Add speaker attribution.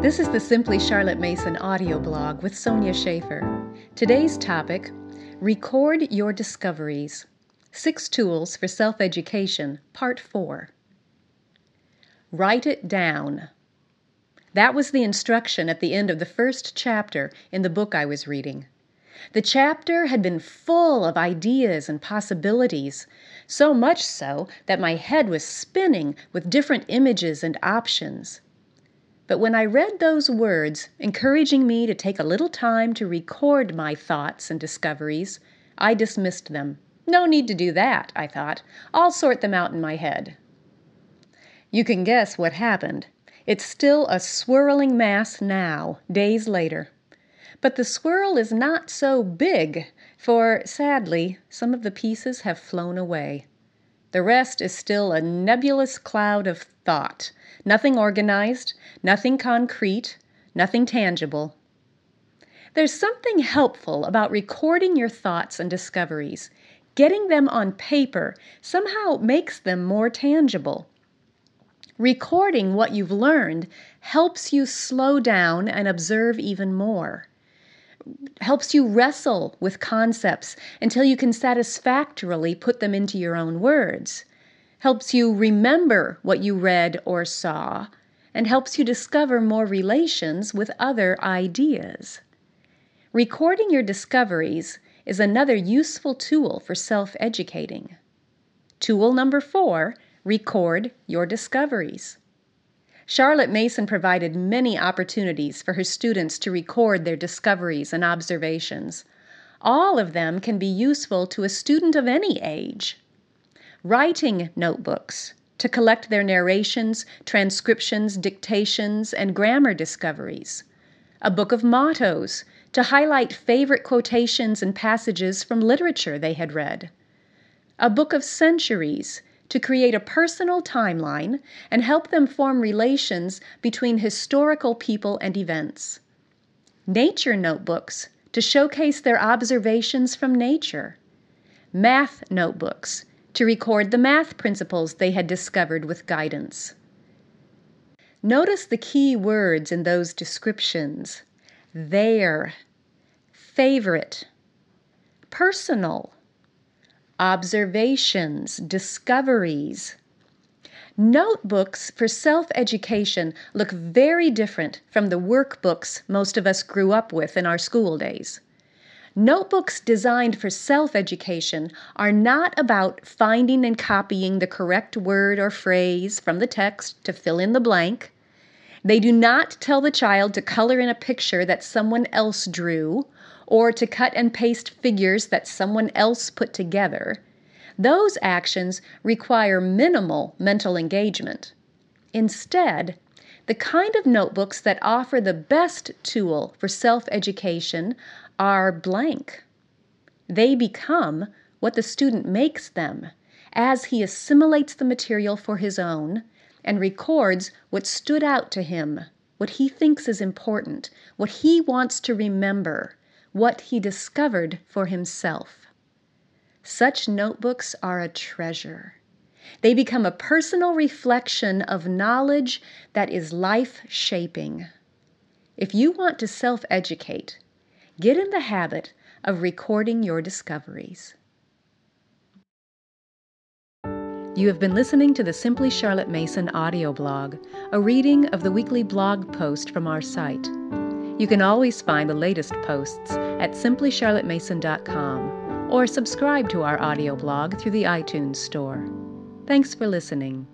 Speaker 1: This is the Simply Charlotte Mason audio blog with Sonya Shafer. Today's topic Record Your Discoveries Six Tools for Self Education, Part 4. Write it down. That was the instruction at the end of the first chapter in the book I was reading. The chapter had been full of ideas and possibilities, so much so that my head was spinning with different images and options. But when I read those words, encouraging me to take a little time to record my thoughts and discoveries, I dismissed them. No need to do that, I thought. I'll sort them out in my head. You can guess what happened. It's still a swirling mass now, days later. But the swirl is not so big, for, sadly, some of the pieces have flown away. The rest is still a nebulous cloud of thought, nothing organized, nothing concrete, nothing tangible. There's something helpful about recording your thoughts and discoveries. Getting them on paper somehow makes them more tangible. Recording what you've learned helps you slow down and observe even more helps you wrestle with concepts until you can satisfactorily put them into your own words, helps you remember what you read or saw, and helps you discover more relations with other ideas. Recording your discoveries is another useful tool for self educating. Tool number four record your discoveries. Charlotte Mason provided many opportunities for her students to record their discoveries and observations. All of them can be useful to a student of any age. Writing notebooks to collect their narrations, transcriptions, dictations, and grammar discoveries. A book of mottos to highlight favorite quotations and passages from literature they had read. A book of centuries to create a personal timeline and help them form relations between historical people and events. Nature notebooks to showcase their observations from nature. Math notebooks to record the math principles they had discovered with guidance. Notice the key words in those descriptions their, favorite, personal, observations, discoveries. Notebooks for self education look very different from the workbooks most of us grew up with in our school days. Notebooks designed for self education are not about finding and copying the correct word or phrase from the text to fill in the blank. They do not tell the child to color in a picture that someone else drew or to cut and paste figures that someone else put together, those actions require minimal mental engagement. Instead, the kind of notebooks that offer the best tool for self education are blank. They become what the student makes them as he assimilates the material for his own and records what stood out to him, what he thinks is important, what he wants to remember, what he discovered for himself. Such notebooks are a treasure. They become a personal reflection of knowledge that is life shaping. If you want to self educate, get in the habit of recording your discoveries. You have been listening to the Simply Charlotte Mason audio blog, a reading of the weekly blog post from our site. You can always find the latest posts at simplycharlottemason.com or subscribe to our audio blog through the iTunes Store. Thanks for listening.